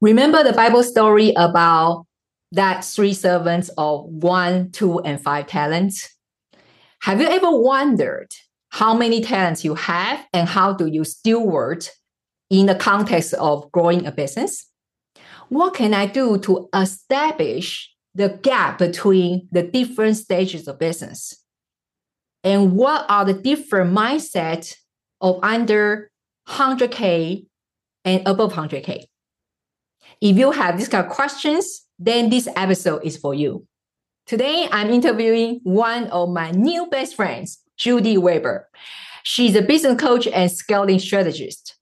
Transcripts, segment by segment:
Remember the Bible story about that three servants of one, two, and five talents? Have you ever wondered how many talents you have and how do you steward in the context of growing a business? What can I do to establish the gap between the different stages of business? And what are the different mindset of under 100K and above 100K? If you have these kind of questions, then this episode is for you. Today, I'm interviewing one of my new best friends, Judy Weber. She's a business coach and scaling strategist.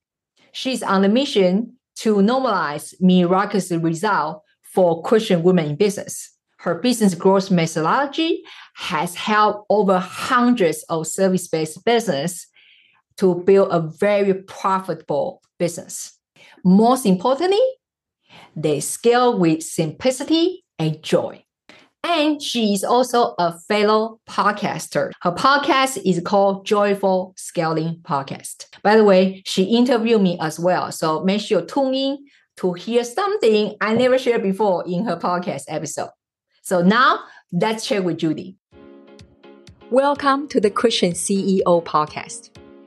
She's on a mission to normalize miraculous result for Christian women in business. Her business growth methodology has helped over hundreds of service-based business to build a very profitable business. Most importantly, they scale with simplicity and joy. And she is also a fellow podcaster. Her podcast is called Joyful Scaling Podcast. By the way, she interviewed me as well. So make sure tune in to hear something I never shared before in her podcast episode. So now let's share with Judy. Welcome to the Christian CEO podcast.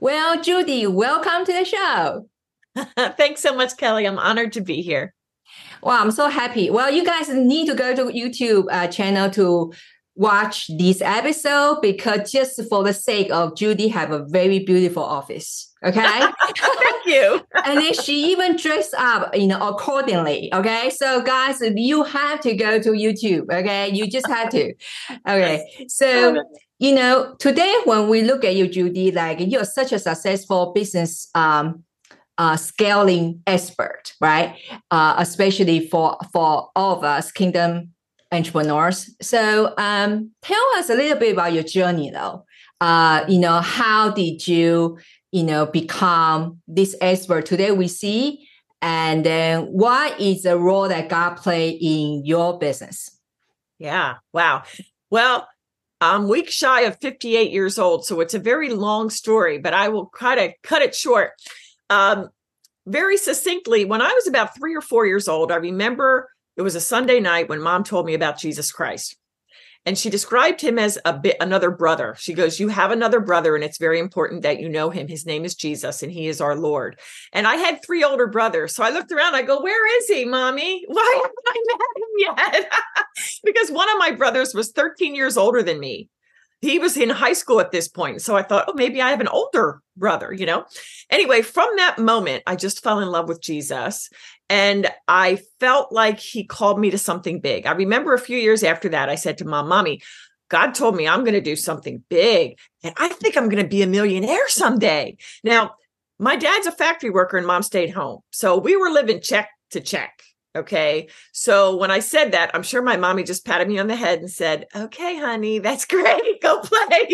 Well, Judy, welcome to the show. Thanks so much, Kelly. I'm honored to be here. Wow, I'm so happy. Well, you guys need to go to YouTube uh, channel to watch this episode because just for the sake of Judy have a very beautiful office. Okay. Thank you. and then she even dressed up, you know, accordingly. Okay. So guys, you have to go to YouTube. Okay. You just have to. Okay. So you know, today when we look at you, Judy, like you're such a successful business um, uh, scaling expert, right? Uh, especially for for all of us kingdom entrepreneurs. So um, tell us a little bit about your journey, though. Uh, you know, how did you, you know, become this expert today? We see, and then what is the role that God play in your business? Yeah. Wow. Well, I'm week shy of 58 years old, so it's a very long story, but I will try to cut it short. Um, very succinctly, when I was about three or four years old, I remember it was a Sunday night when mom told me about Jesus Christ and she described him as a bit another brother. She goes, "You have another brother, and it's very important that you know him. His name is Jesus, and he is our Lord." And I had three older brothers, so I looked around. I go, "Where is he, mommy? Why haven't I met him yet?" because one of my brothers was 13 years older than me. He was in high school at this point, so I thought, "Oh, maybe I have an older brother," you know. Anyway, from that moment, I just fell in love with Jesus, and I felt like he called me to something big. I remember a few years after that, I said to mom, Mommy, God told me I'm going to do something big and I think I'm going to be a millionaire someday. Now, my dad's a factory worker and mom stayed home. So we were living check to check. Okay. So when I said that, I'm sure my mommy just patted me on the head and said, Okay, honey, that's great. Go play.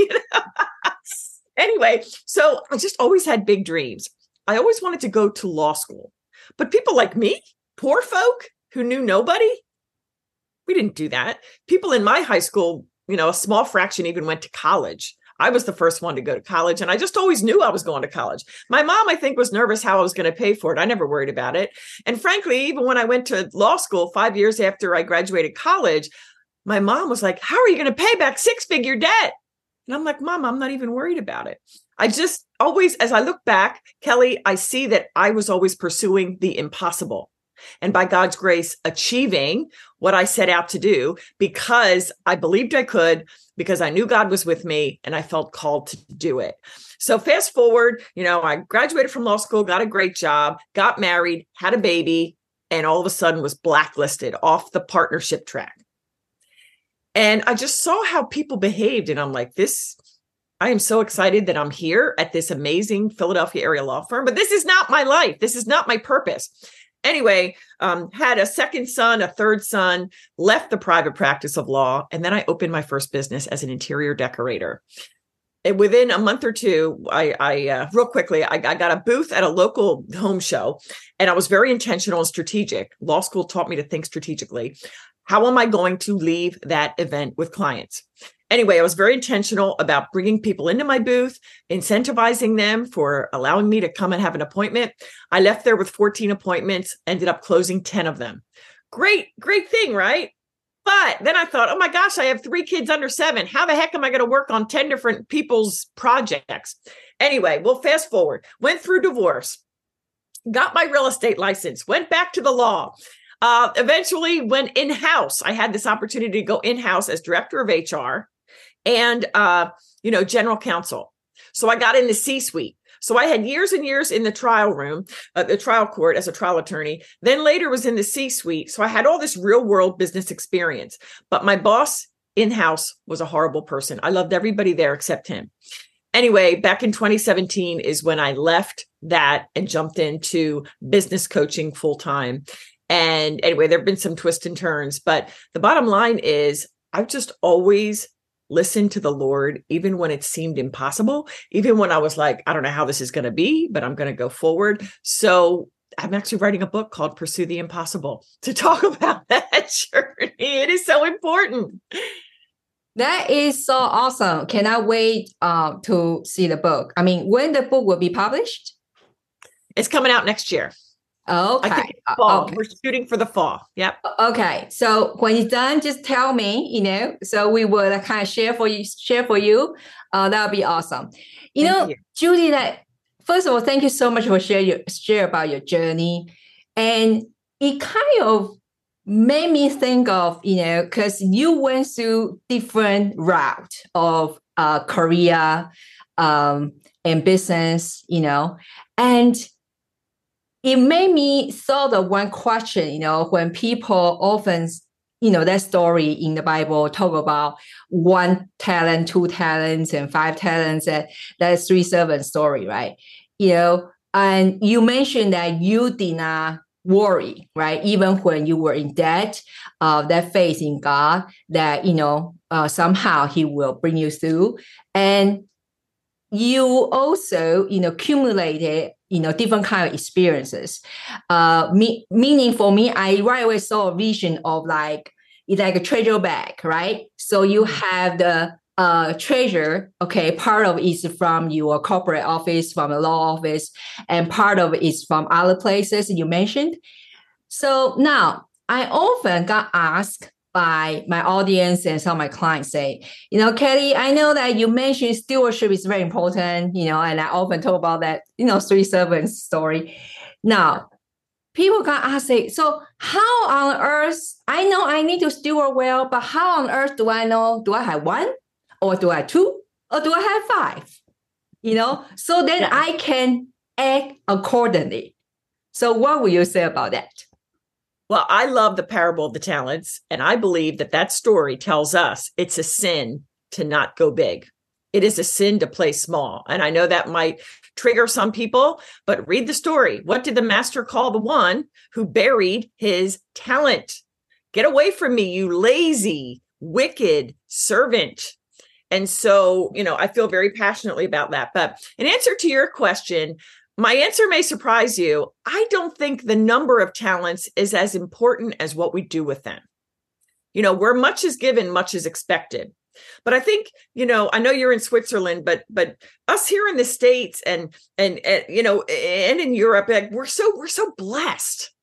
anyway, so I just always had big dreams. I always wanted to go to law school. But people like me, poor folk who knew nobody, we didn't do that. People in my high school, you know, a small fraction even went to college. I was the first one to go to college, and I just always knew I was going to college. My mom, I think, was nervous how I was going to pay for it. I never worried about it. And frankly, even when I went to law school five years after I graduated college, my mom was like, How are you going to pay back six figure debt? And I'm like, Mom, I'm not even worried about it. I just always, as I look back, Kelly, I see that I was always pursuing the impossible. And by God's grace, achieving what I set out to do because I believed I could, because I knew God was with me and I felt called to do it. So, fast forward, you know, I graduated from law school, got a great job, got married, had a baby, and all of a sudden was blacklisted off the partnership track. And I just saw how people behaved. And I'm like, this I am so excited that I'm here at this amazing Philadelphia area law firm, but this is not my life. This is not my purpose. Anyway, um, had a second son, a third son, left the private practice of law, and then I opened my first business as an interior decorator. And within a month or two, I, I uh, real quickly, I, I got a booth at a local home show, and I was very intentional and strategic. Law school taught me to think strategically. How am I going to leave that event with clients? Anyway, I was very intentional about bringing people into my booth, incentivizing them for allowing me to come and have an appointment. I left there with 14 appointments, ended up closing 10 of them. Great, great thing, right? But then I thought, oh my gosh, I have three kids under seven. How the heck am I going to work on 10 different people's projects? Anyway, we'll fast forward. Went through divorce, got my real estate license, went back to the law. Uh, eventually went in house. I had this opportunity to go in house as director of HR and uh, you know, general counsel. So I got in the C suite. So I had years and years in the trial room, uh, the trial court as a trial attorney. Then later was in the C suite. So I had all this real world business experience. But my boss in house was a horrible person. I loved everybody there except him. Anyway, back in 2017 is when I left that and jumped into business coaching full time. And anyway, there have been some twists and turns, but the bottom line is I've just always listen to the Lord, even when it seemed impossible, even when I was like, I don't know how this is going to be, but I'm going to go forward. So I'm actually writing a book called Pursue the Impossible to talk about that journey. It is so important. That is so awesome. Can I wait uh, to see the book? I mean, when the book will be published? It's coming out next year. Okay. fall. Okay. We're shooting for the fall. Yep. Okay. So when it's done, just tell me, you know, so we will kind of share for you, share for you. Uh, that would be awesome. You thank know, you. Judy, that first of all, thank you so much for share your share about your journey. And it kind of made me think of, you know, because you went through different route of uh, career um, and business, you know, and it made me thought of one question, you know, when people often, you know, that story in the Bible talk about one talent, two talents, and five talents, that that three servant story, right? You know, and you mentioned that you did not worry, right? Even when you were in debt, uh, that faith in God, that, you know, uh, somehow he will bring you through. And you also, you know, accumulated you know different kind of experiences. Uh me, meaning for me i right away saw a vision of like it's like a treasure bag right? So you mm-hmm. have the uh treasure okay? Part of it is from your corporate office from the law office and part of it is from other places you mentioned. So now i often got asked by my audience and some of my clients say, you know, Kelly, I know that you mentioned stewardship is very important, you know, and I often talk about that, you know, three servants story. Now, people can ask, say, so how on earth, I know I need to steward well, but how on earth do I know, do I have one or do I have two or do I have five? You know, so then yeah. I can act accordingly. So what will you say about that? Well, I love the parable of the talents, and I believe that that story tells us it's a sin to not go big. It is a sin to play small. And I know that might trigger some people, but read the story. What did the master call the one who buried his talent? Get away from me, you lazy, wicked servant. And so, you know, I feel very passionately about that. But in answer to your question, my answer may surprise you. I don't think the number of talents is as important as what we do with them. You know, where much is given, much is expected. But I think, you know, I know you're in Switzerland, but but us here in the States and and, and you know, and in Europe, like, we're so we're so blessed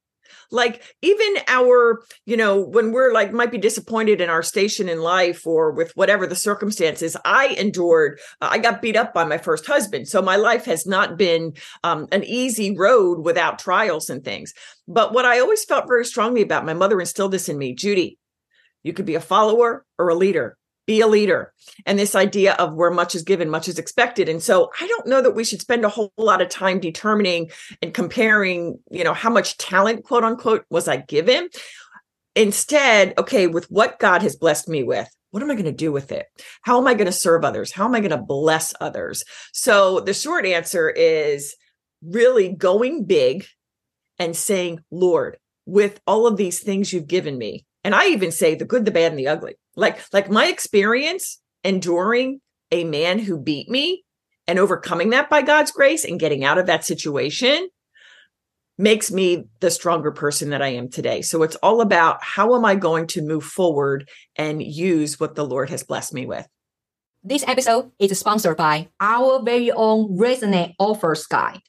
like even our you know when we're like might be disappointed in our station in life or with whatever the circumstances i endured uh, i got beat up by my first husband. So my life has not been um, an easy road without trials and things. But what i always felt very strongly about my mother instilled this in me judy you could be a follower or a leader be a leader. And this idea of where much is given much is expected. And so i don't know that we should spend a whole lot of time determining and comparing you know how much talent quote unquote was i given. Instead okay with what god has blessed me with what am i going to do with it? How am i going to serve others? How am i going to bless others? So the short answer is really going big and saying, Lord, with all of these things you've given me, and I even say the good, the bad, and the ugly. Like, like my experience enduring a man who beat me and overcoming that by God's grace and getting out of that situation makes me the stronger person that I am today. So it's all about how am I going to move forward and use what the Lord has blessed me with. This episode is sponsored by our very own Resonate Offers Guide,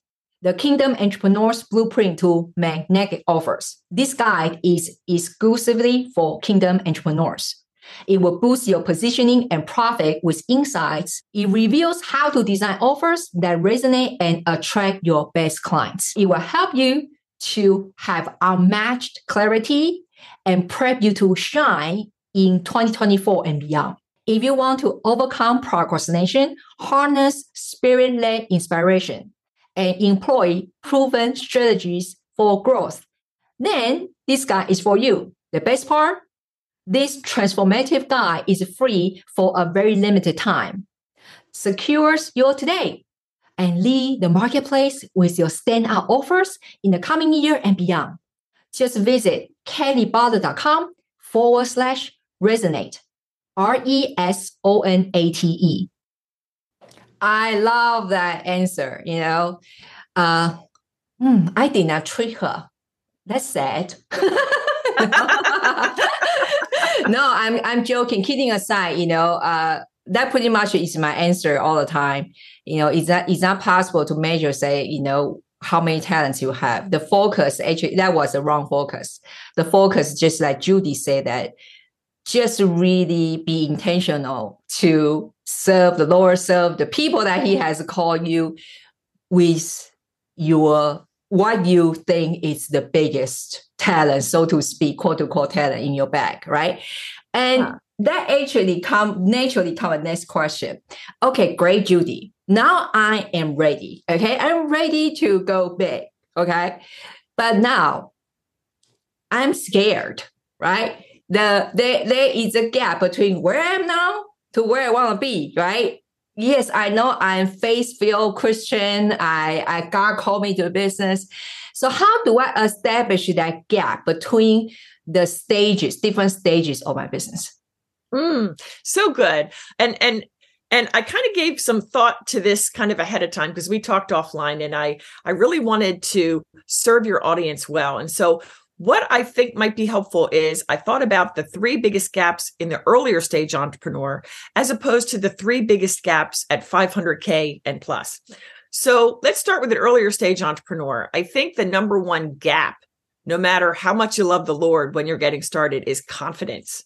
the Kingdom Entrepreneur's Blueprint to Magnetic Offers. This guide is exclusively for Kingdom entrepreneurs. It will boost your positioning and profit with insights. It reveals how to design offers that resonate and attract your best clients. It will help you to have unmatched clarity and prep you to shine in 2024 and beyond. If you want to overcome procrastination, harness spirit led inspiration, and employ proven strategies for growth, then this guide is for you. The best part? This transformative guide is free for a very limited time. Secures your today and lead the marketplace with your standout offers in the coming year and beyond. Just visit kellybutler.com forward slash resonate. R E S O N A T E. I love that answer. You know, uh, hmm, I did not trick her. That's sad. no, I'm I'm joking. Kidding aside, you know, uh, that pretty much is my answer all the time. You know, it's not it's not possible to measure, say, you know, how many talents you have. The focus actually that was the wrong focus. The focus, just like Judy said, that just really be intentional to serve the Lord, serve the people that He has called you with your what you think is the biggest talent, so to speak, quote unquote talent in your bag, right? And that actually come naturally come a next question. Okay, great, Judy. Now I am ready. Okay, I'm ready to go big. Okay, but now I'm scared, right? the there there is a gap between where I am now to where I want to be, right? Yes, I know I'm faith-filled Christian. I, I God called me to business. So how do I establish that gap between the stages, different stages of my business? Mm, so good. And and and I kind of gave some thought to this kind of ahead of time because we talked offline and I I really wanted to serve your audience well. And so what I think might be helpful is I thought about the three biggest gaps in the earlier stage entrepreneur as opposed to the three biggest gaps at 500K and plus. So let's start with an earlier stage entrepreneur. I think the number one gap, no matter how much you love the Lord when you're getting started, is confidence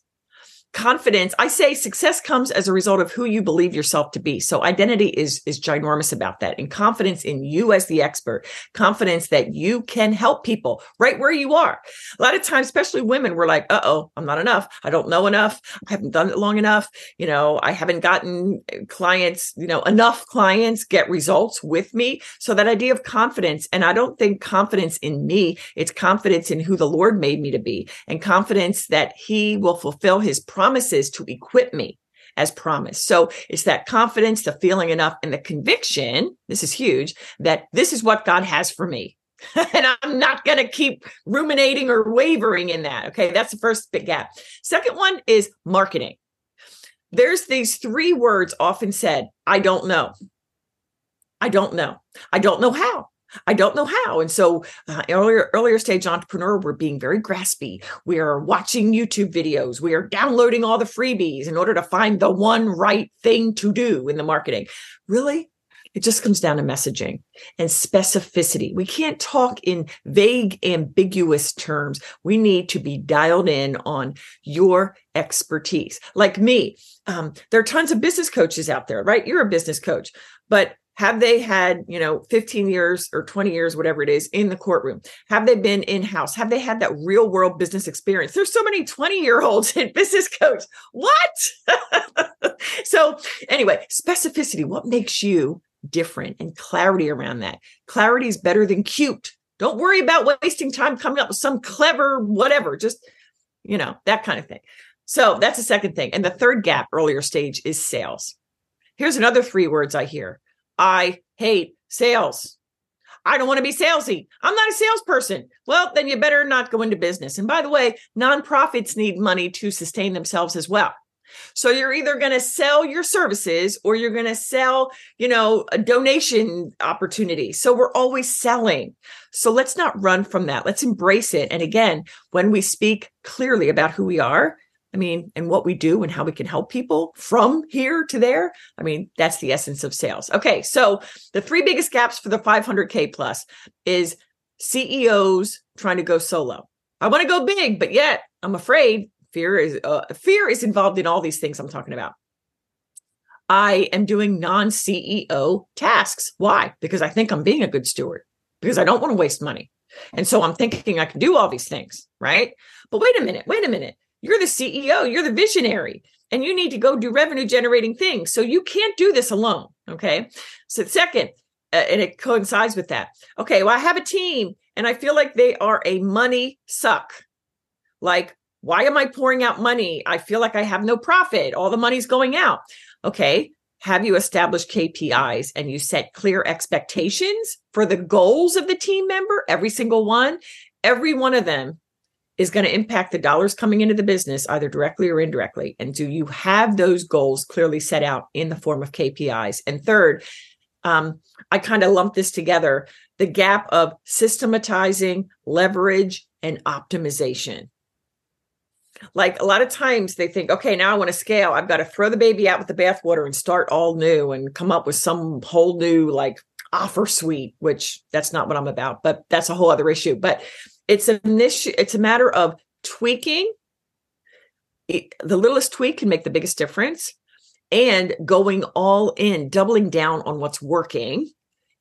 confidence. I say success comes as a result of who you believe yourself to be. So identity is is ginormous about that. And confidence in you as the expert confidence that you can help people right where you are. A lot of times especially women we're like uh-oh i'm not enough. I don't know enough. I haven't done it long enough. You know i haven't gotten eh, clients you know enough clients get results with me. So that idea of confidence and i don't think confidence in me it's confidence in who the lord made me to be and confidence that he will fulfill his promises to equip me as promised. So it's that confidence, the feeling enough, and the conviction. This is huge that this is what God has for me. and I'm not going to keep ruminating or wavering in that. Okay. That's the first big gap. Second one is marketing. There's these three words often said I don't know. I don't know. I don't know how. I don't know how. And so uh, earlier earlier stage entrepreneur, we're being very graspy. We are watching YouTube videos. We are downloading all the freebies in order to find the one right thing to do in the marketing. Really? It just comes down to messaging and specificity. We can't talk in vague, ambiguous terms. We need to be dialed in on your expertise. Like me, um, there are tons of business coaches out there, right? You're a business coach, but have they had you know 15 years or 20 years whatever it is in the courtroom? Have they been in house have they had that real world business experience? There's so many 20 year olds in business coach what? So anyway specificity what makes you different and clarity around that? Clarity is better than cute. Don't worry about wasting time coming up with some clever whatever just you know that kind of thing. So that's the second thing. And the third gap earlier stage is sales. Here's another three words i hear I hate sales. I don't want to be salesy. I'm not a salesperson. Well, then you better not go into business. And by the way, nonprofits need money to sustain themselves as well. So you're either going to sell your services or you're going to sell, you know, a donation opportunity. So we're always selling. So let's not run from that. Let's embrace it. And again, when we speak clearly about who we are, I mean, and what we do and how we can help people from here to there. I mean, that's the essence of sales. Okay. So the three biggest gaps for the 500K plus is CEOs trying to go solo. I want to go big, but yet I'm afraid fear is uh, fear is involved in all these things I'm talking about. I am doing non-CEO tasks. Why? Because I think I'm being a good steward. Because I don't want to waste money. And so I'm thinking I can do all these things, right? But wait a minute, wait a minute. You're the CEO, you're the visionary, and you need to go do revenue generating things. So you can't do this alone. Okay. So, second, uh, and it coincides with that. Okay. Well, I have a team and I feel like they are a money suck. Like, why am I pouring out money? I feel like I have no profit. All the money's going out. Okay. Have you established KPIs and you set clear expectations for the goals of the team member? Every single one, every one of them is going to impact the dollars coming into the business, either directly or indirectly. And do you have those goals clearly set out in the form of KPIs? And third, um, I kind of lump this together the gap of systematizing, leverage, and optimization. Like a lot of times they think, okay, now I want to scale. I've got to throw the baby out with the bathwater and start all new and come up with some whole new like offer suite, which that's not what I'm about, but that's a whole other issue. But it's an it's a matter of tweaking. The littlest tweak can make the biggest difference and going all in, doubling down on what's working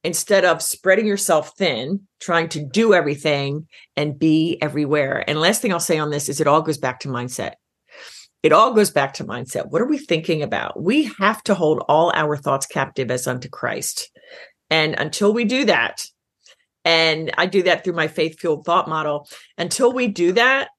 instead of spreading yourself thin, trying to do everything and be everywhere. And last thing I'll say on this is it all goes back to mindset. It all goes back to mindset. What are we thinking about? We have to hold all our thoughts captive as unto Christ. And until we do that, and I do that through my faith fueled thought model, until we do that,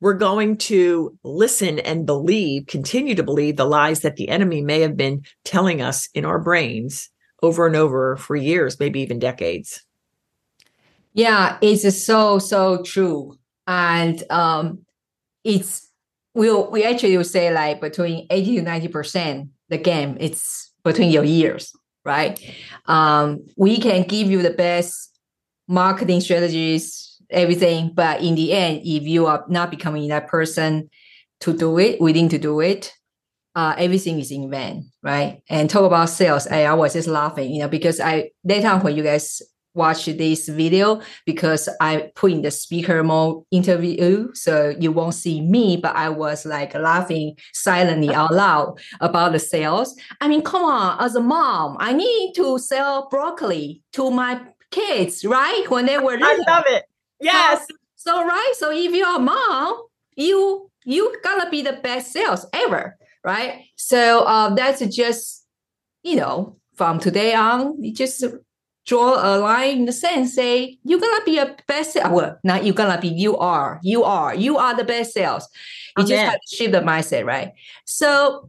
we're going to listen and believe, continue to believe the lies that the enemy may have been telling us in our brains over and over for years, maybe even decades. Yeah, it's so so true, and um, it's we we'll, we actually will say like between eighty to ninety percent the game it's between your ears, right? Um, we can give you the best marketing strategies, everything, but in the end, if you are not becoming that person to do it, willing to do it, uh, everything is in vain, right? And talk about sales, I, I was just laughing, you know, because I later when you guys watch this video because I put in the speaker mode interview, so you won't see me, but I was like laughing silently out loud about the sales. I mean, come on, as a mom, I need to sell broccoli to my kids, right? When they were little. I love it. Yes. So, so right, so if you're a mom, you you gotta be the best sales ever right? So uh, that's just, you know, from today on, you just draw a line in the sand, say, you're gonna be a best sales. Well, not you're gonna be, you are, you are, you are the best sales. You just have to shift the mindset, right? So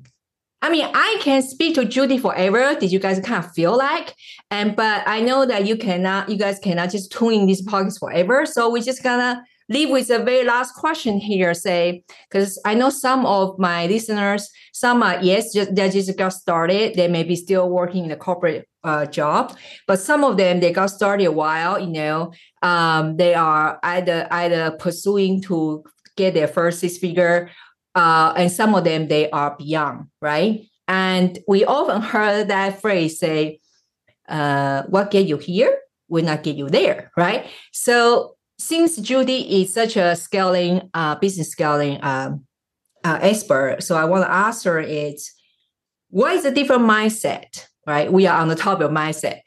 I mean, I can speak to Judy forever. Did you guys kind of feel like? And but I know that you cannot, you guys cannot just tune in these pockets forever. So we're just gonna leave with a very last question here. Say, because I know some of my listeners, some are yes, just they just got started. They may be still working in a corporate uh, job, but some of them they got started a while. You know, um, they are either either pursuing to get their first six figure, uh, and some of them they are beyond right. And we often heard that phrase say, uh, "What get you here will not get you there," right? So since Judy is such a scaling, uh, business scaling um, uh, expert, so I want to ask her is what is the different mindset, right? We are on the topic of mindset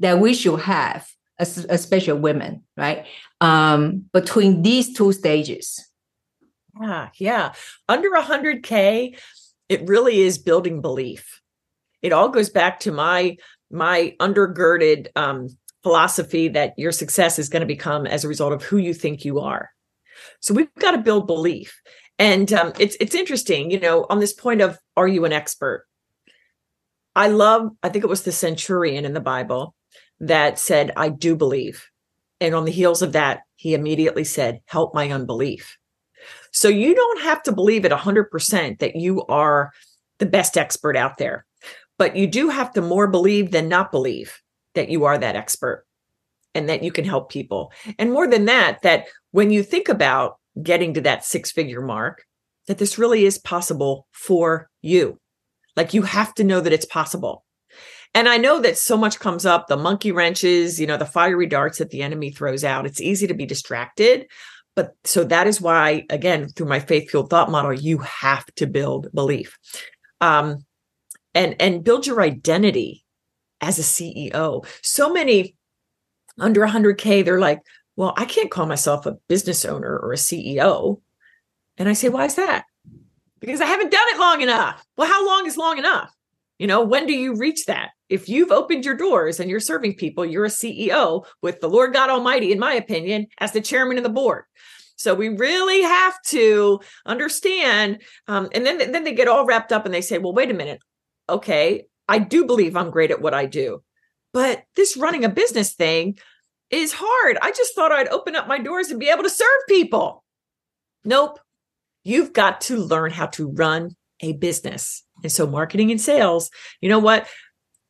that we should have, especially women, right? Um, between these two stages. Yeah, yeah. Under 100K, it really is building belief. It all goes back to my my undergirded um, philosophy that your success is going to become as a result of who you think you are. So we've got to build belief. And um, it's it's interesting, you know, on this point of are you an expert? I love, I think it was the centurion in the Bible that said, I do believe. And on the heels of that, he immediately said, Help my unbelief. So you don't have to believe at 100% that you are the best expert out there, but you do have to more believe than not believe that you are that expert and that you can help people. And more than that, that when you think about getting to that six figure mark, that this really is possible for you. Like you have to know that it's possible. And I know that so much comes up the monkey wrenches, you know, the fiery darts that the enemy throws out. It's easy to be distracted. But so that is why, again, through my faith fueled thought model, you have to build belief. Um, and and build your identity as a CEO. So many under 100k they're like, "Well, I can't call myself a business owner or a CEO." And I say, "Why is that?" Because I haven't done it long enough. Well, how long is long enough? You know, when do you reach that? If you've opened your doors and you're serving people, you're a CEO with the Lord God Almighty, in my opinion, as the chairman of the board. So we really have to understand. Um, and then, then they get all wrapped up and they say, well, wait a minute. Okay, I do believe I'm great at what I do. But this running a business thing is hard. I just thought I'd open up my doors and be able to serve people. Nope. You've got to learn how to run a business. And so, marketing and sales, you know what?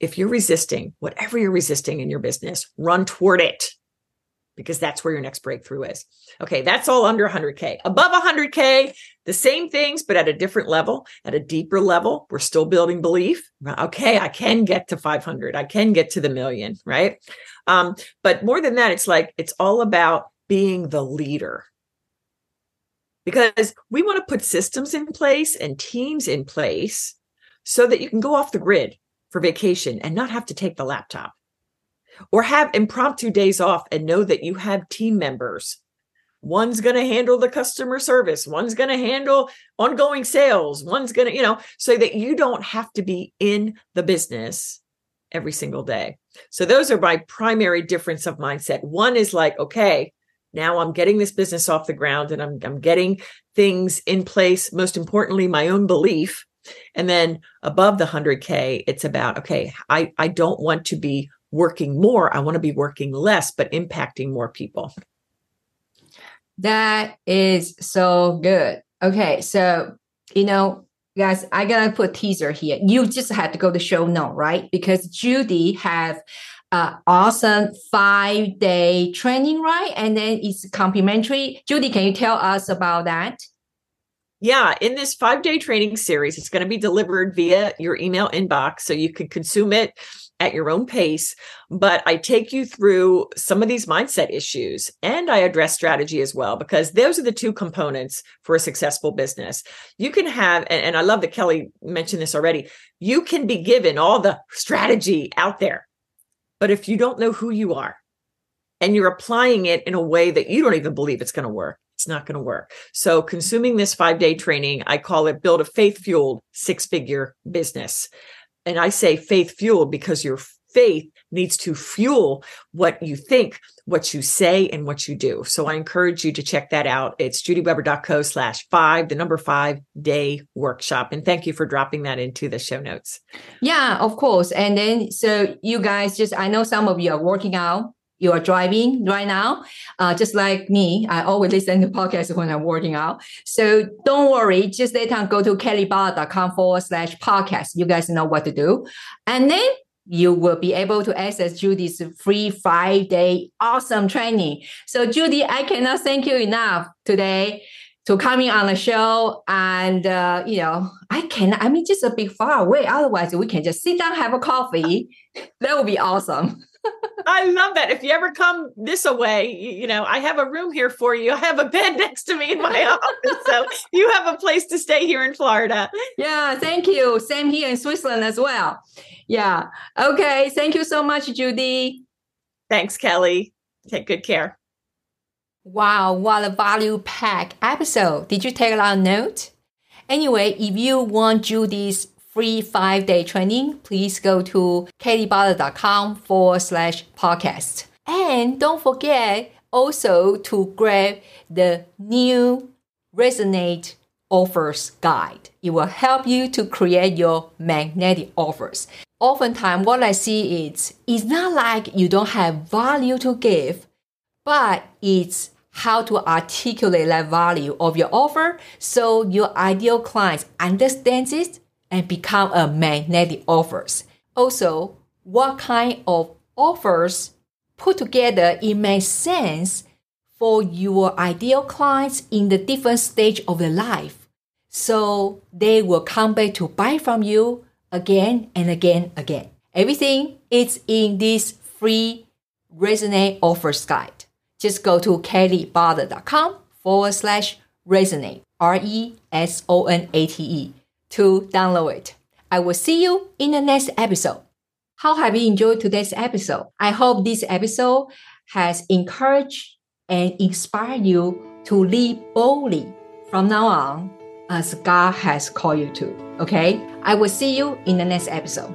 If you're resisting, whatever you're resisting in your business, run toward it because that's where your next breakthrough is. Okay, that's all under 100K. Above 100K, the same things, but at a different level, at a deeper level, we're still building belief. Okay, I can get to 500, I can get to the million, right? Um, but more than that, it's like it's all about being the leader. Because we want to put systems in place and teams in place so that you can go off the grid for vacation and not have to take the laptop or have impromptu days off and know that you have team members. One's going to handle the customer service, one's going to handle ongoing sales, one's going to, you know, so that you don't have to be in the business every single day. So those are my primary difference of mindset. One is like, okay, now I'm getting this business off the ground and I'm I'm getting things in place, most importantly my own belief. And then above the 100k, it's about okay, I I don't want to be working more. I want to be working less, but impacting more people. That is so good. Okay. So, you know, guys, I gotta put teaser here. You just had to go to show note, right? Because Judy have uh, awesome five day training, right? And then it's complimentary. Judy, can you tell us about that? Yeah, in this five day training series, it's going to be delivered via your email inbox. So you can consume it at your own pace. But I take you through some of these mindset issues and I address strategy as well, because those are the two components for a successful business. You can have, and, and I love that Kelly mentioned this already, you can be given all the strategy out there. But if you don't know who you are and you're applying it in a way that you don't even believe it's going to work, it's not going to work. So, consuming this five day training, I call it build a faith fueled six figure business. And I say faith fueled because your faith needs to fuel what you think, what you say, and what you do. So I encourage you to check that out. It's judyweber.co slash five, the number five day workshop. And thank you for dropping that into the show notes. Yeah, of course. And then, so you guys just, I know some of you are working out you are driving right now, uh, just like me, I always listen to podcasts when I'm working out. So don't worry, just later go to kellybutler.com forward slash podcast. You guys know what to do. And then you will be able to access Judy's free five day awesome training. So Judy, I cannot thank you enough today to coming on the show. And, uh, you know, I can, I mean, just a bit far away. Otherwise we can just sit down, have a coffee. that would be awesome. I love that. If you ever come this away, you, you, know, I have a room here for you. I have a bed next to me in my office. So you have a place to stay here in Florida. Yeah, thank you. Same here in Switzerland as well. Yeah. Okay. Thank you so much, Judy. Thanks, Kelly. Take good care. Wow, what a value pack episode. Did you take a lot of notes? Anyway, if you want Judy's free five day training, please go to kellybutler.com forward slash podcast. And don't forget also to grab the new Resonate Offers Guide. It will help you to create your magnetic offers. oftentimes what I see is it's not like you don't have value to give, but it's how to articulate that value of your offer so your ideal clients understands it and become a magnetic offers. Also, what kind of offers put together it makes sense for your ideal clients in the different stage of their life. So they will come back to buy from you again and again again. Everything is in this free Resonate offers guide. Just go to kellybutler.com forward slash resonate, R E S O N A T E, to download it. I will see you in the next episode. How have you enjoyed today's episode? I hope this episode has encouraged and inspired you to lead boldly from now on as God has called you to. Okay? I will see you in the next episode.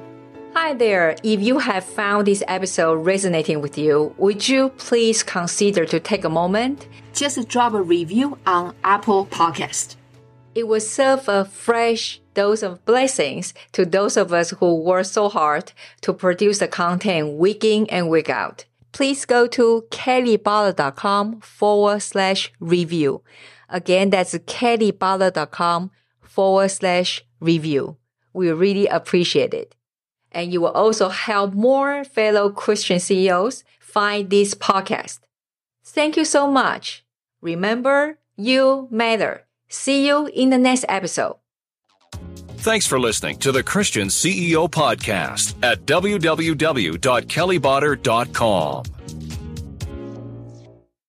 Hi there. If you have found this episode resonating with you, would you please consider to take a moment just drop a review on Apple Podcast. It will serve a fresh dose of blessings to those of us who work so hard to produce the content week in and week out. Please go to kellybutler.com forward slash review. Again, that's kellybutler.com forward slash review. We really appreciate it. And you will also help more fellow Christian CEOs find this podcast. Thank you so much. Remember, you matter. See you in the next episode. Thanks for listening to the Christian CEO Podcast at www.kellybutler.com.